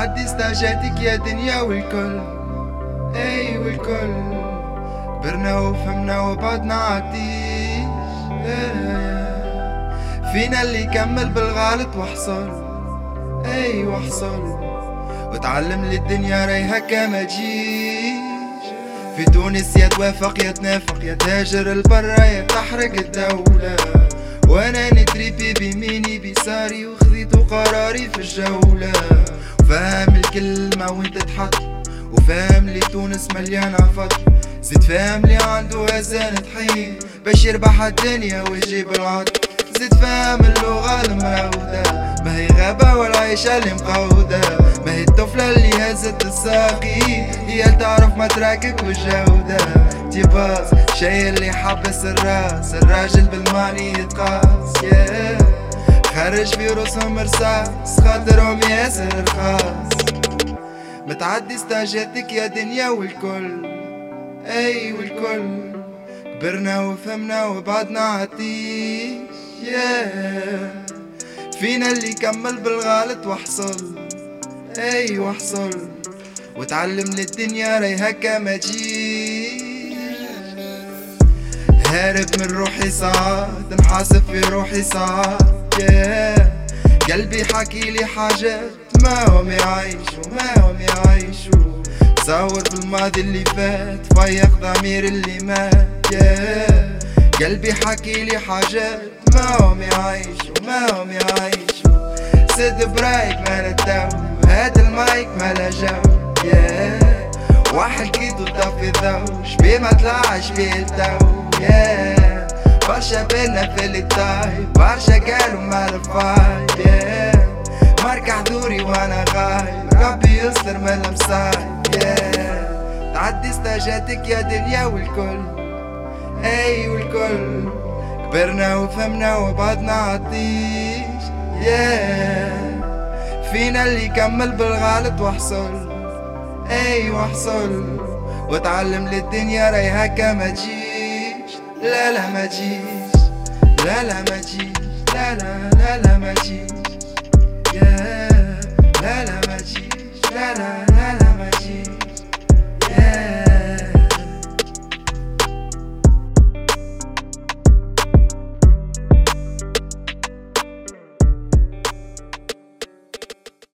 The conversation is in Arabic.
متعدي استاجاتك يا دنيا والكل. أي والكل. كبرنا وفهمنا وبعدنا عديش. فينا اللي يكمل بالغلط وحصل أي وحصل وتعلم للدنيا رايها كما تجيش. في تونس يا توافق يا تنافق يا تاجر البرا يا تحرق الدولة. وأنا نتريبي بيميني بيساري وخذيت قراري في الجولة. وفاهم الكلمة وين تتحط وفاهم لي تونس مليانة فضل زيد فاهم لي عنده وزن طحين باش يربح الدنيا ويجيب العطل زيد فاهم اللغة المراودة ما هي غابة والعيشة اللي مقودة ما هي الطفلة اللي هزت الساقي. هي تعرف متراكك والجودة تيباس شي اللي حبس الراس. الراجل بالماني يتقاس. Yeah. خرج في روسهم رصاص خاطرهم ياسر رخاص متعدي استاجاتك يا دنيا والكل. أي والكل. كبرنا وفهمنا وبعدنا عتيش. Yeah. فينا اللي كمل بالغلط وحصل أي وحصل وتعلم للدنيا راي هكا ما هارب من روحي ساعات نحاسب في روحي ساعات yeah. قلبي حكي لي حاجات. ما هم يعيشوا ما هم يعيشوا صور بالماضي اللي فات فيق ضمير اللي مات. قلبي حكي لي حاجات ما هم يعيشوا ما هم يعيشوا سد برايك ما التو هات المايك ما جو. واحد كيدو طفي ضو شبيه ما طلعش بيه yeah. برشا بينا في ال type برشا قالوا ما ال vibe yeah. marque حضوري وأنا غايب ربي يستر من المصايب yeah. تعدي استاجاتك يا دنيا والكل. أي والكل. كبرنا وفهمنا وبعدنا عطيش. Yeah. فينا اللي يكمل بالغلط وحصل أي وحصل وتعلم للدنيا راي هكا ما تجيش. لا لا ما تجيش. لا لا ما تجيش. لا لا لا لا ما تجيش.